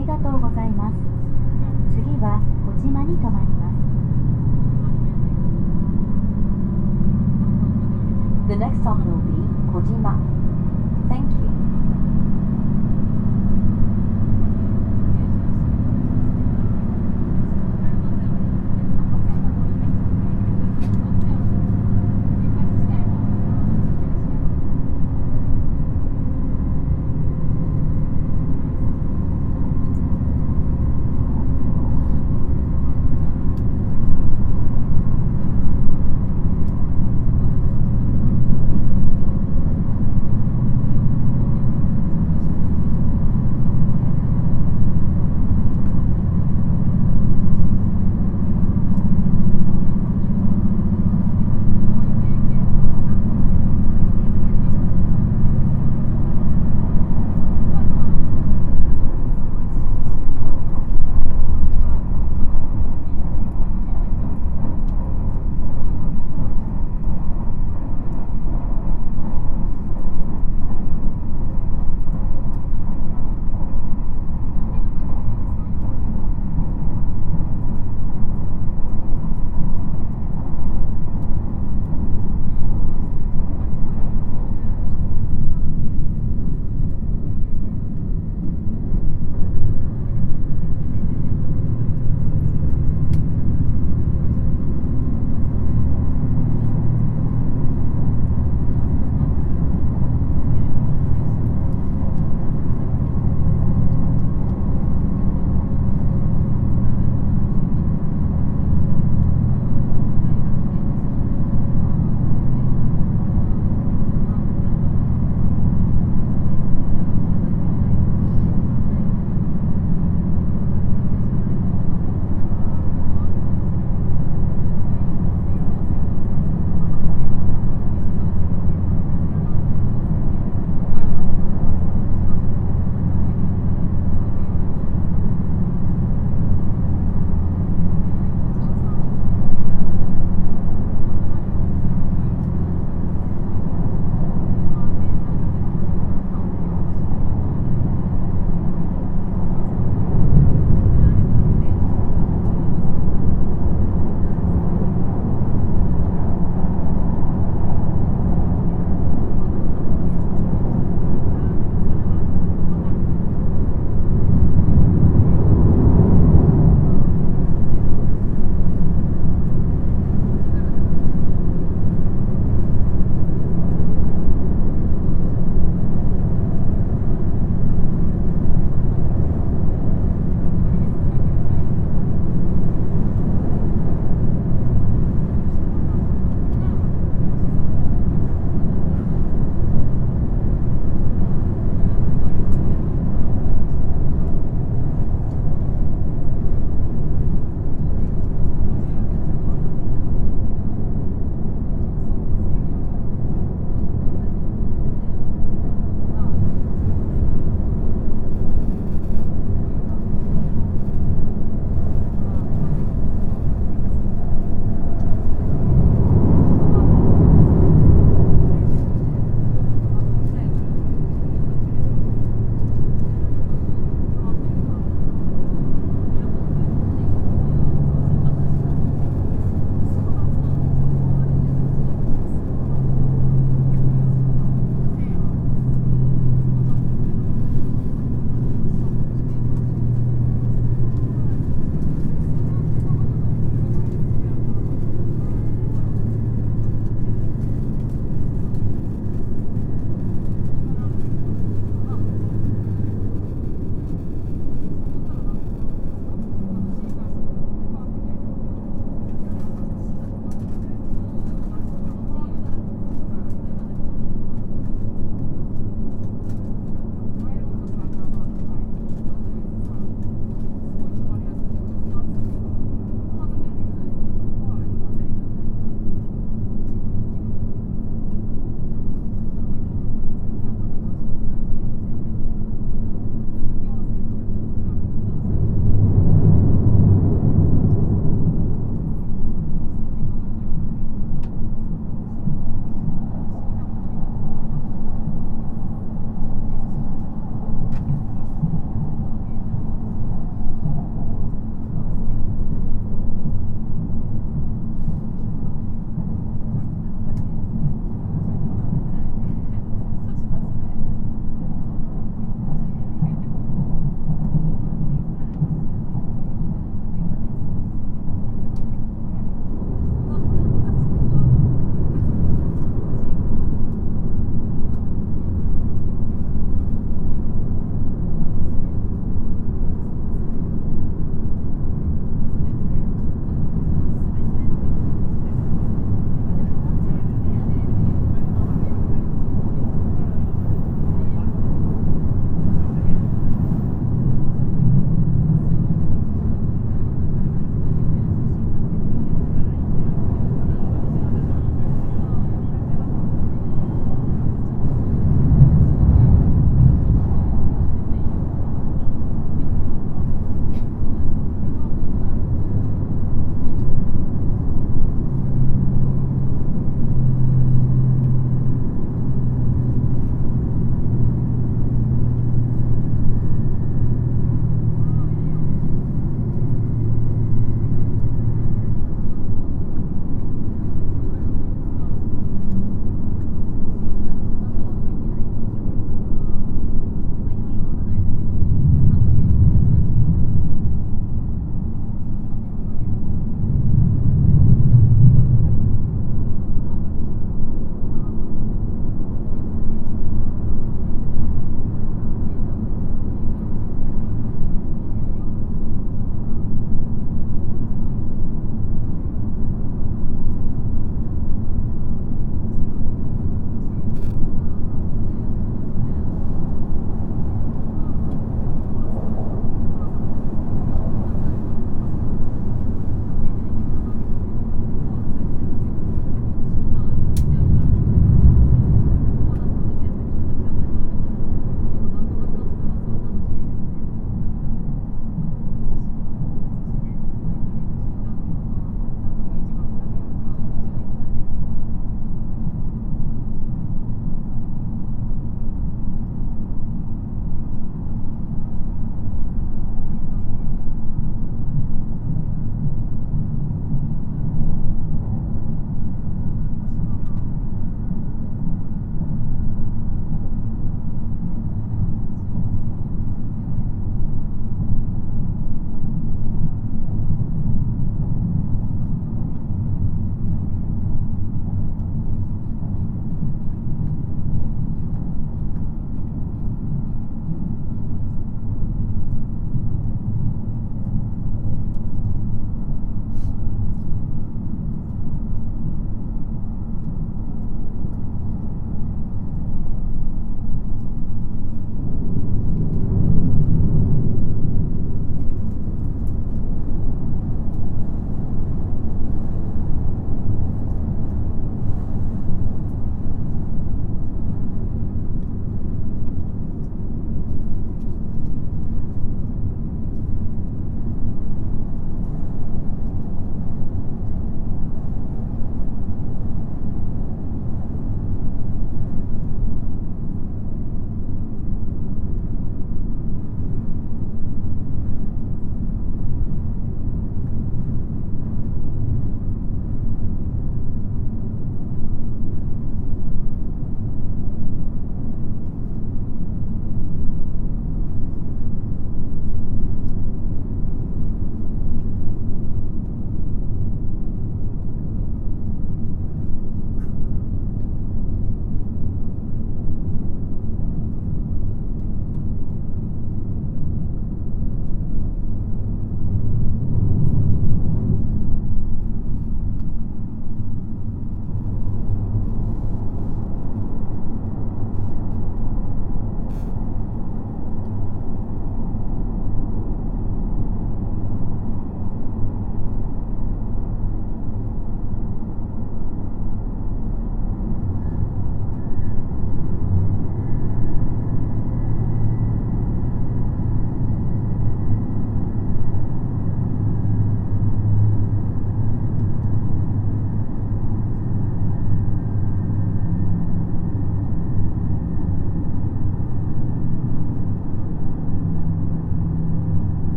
りがとうございます。次は小島に停まります。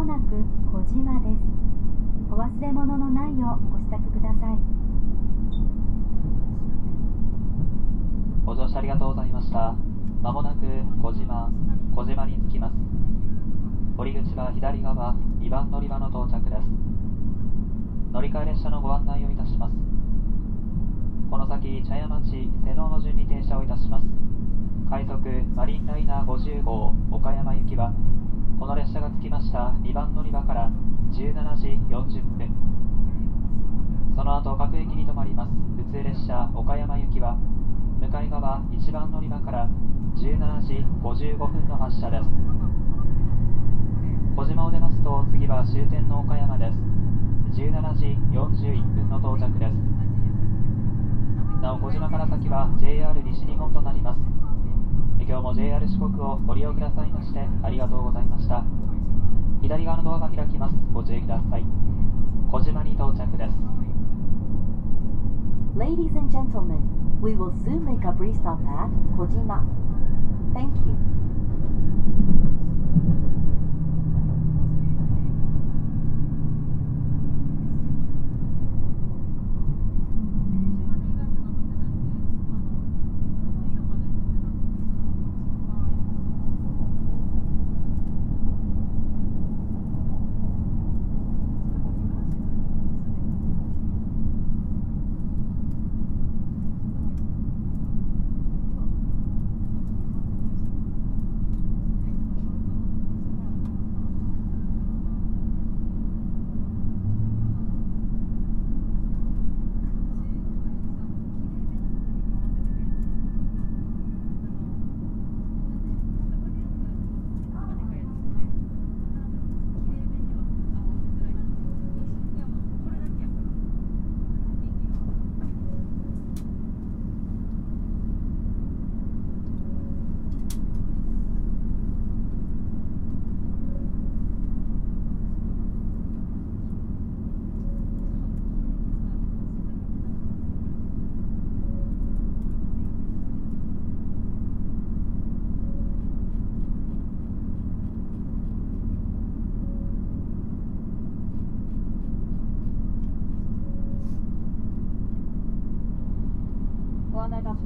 もなく小島ですお忘れ物のないようご支度くださいご乗車ありがとうございました。まもなく小島、小島に着きます。降り口は左側、2番乗り場の到着です。乗り換え列車のご案内をいたします。この先、茶屋町、瀬能の順に停車をいたします。快速マリンライナー50号岡山行きは、この列車が着きました。2番乗り場から17時40分。その後各駅に停まります。普通列車岡山行きは向かい側1番乗り場から17時55分の発車です。小島を出ますと次は終点の岡山です。17時41分の到着です。なお小島から先は JR 西日本となります。今日も JR 四国をご利用くださいましてありがとうございました左側のドアが開きますご注意ください小島に到着です Ladies and gentlemen, we will soon make a brief stop at Kojima. Thank you.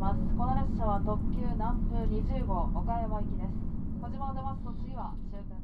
ます。この列車は特急南風20号岡山行きです。小島を出ますと次は終点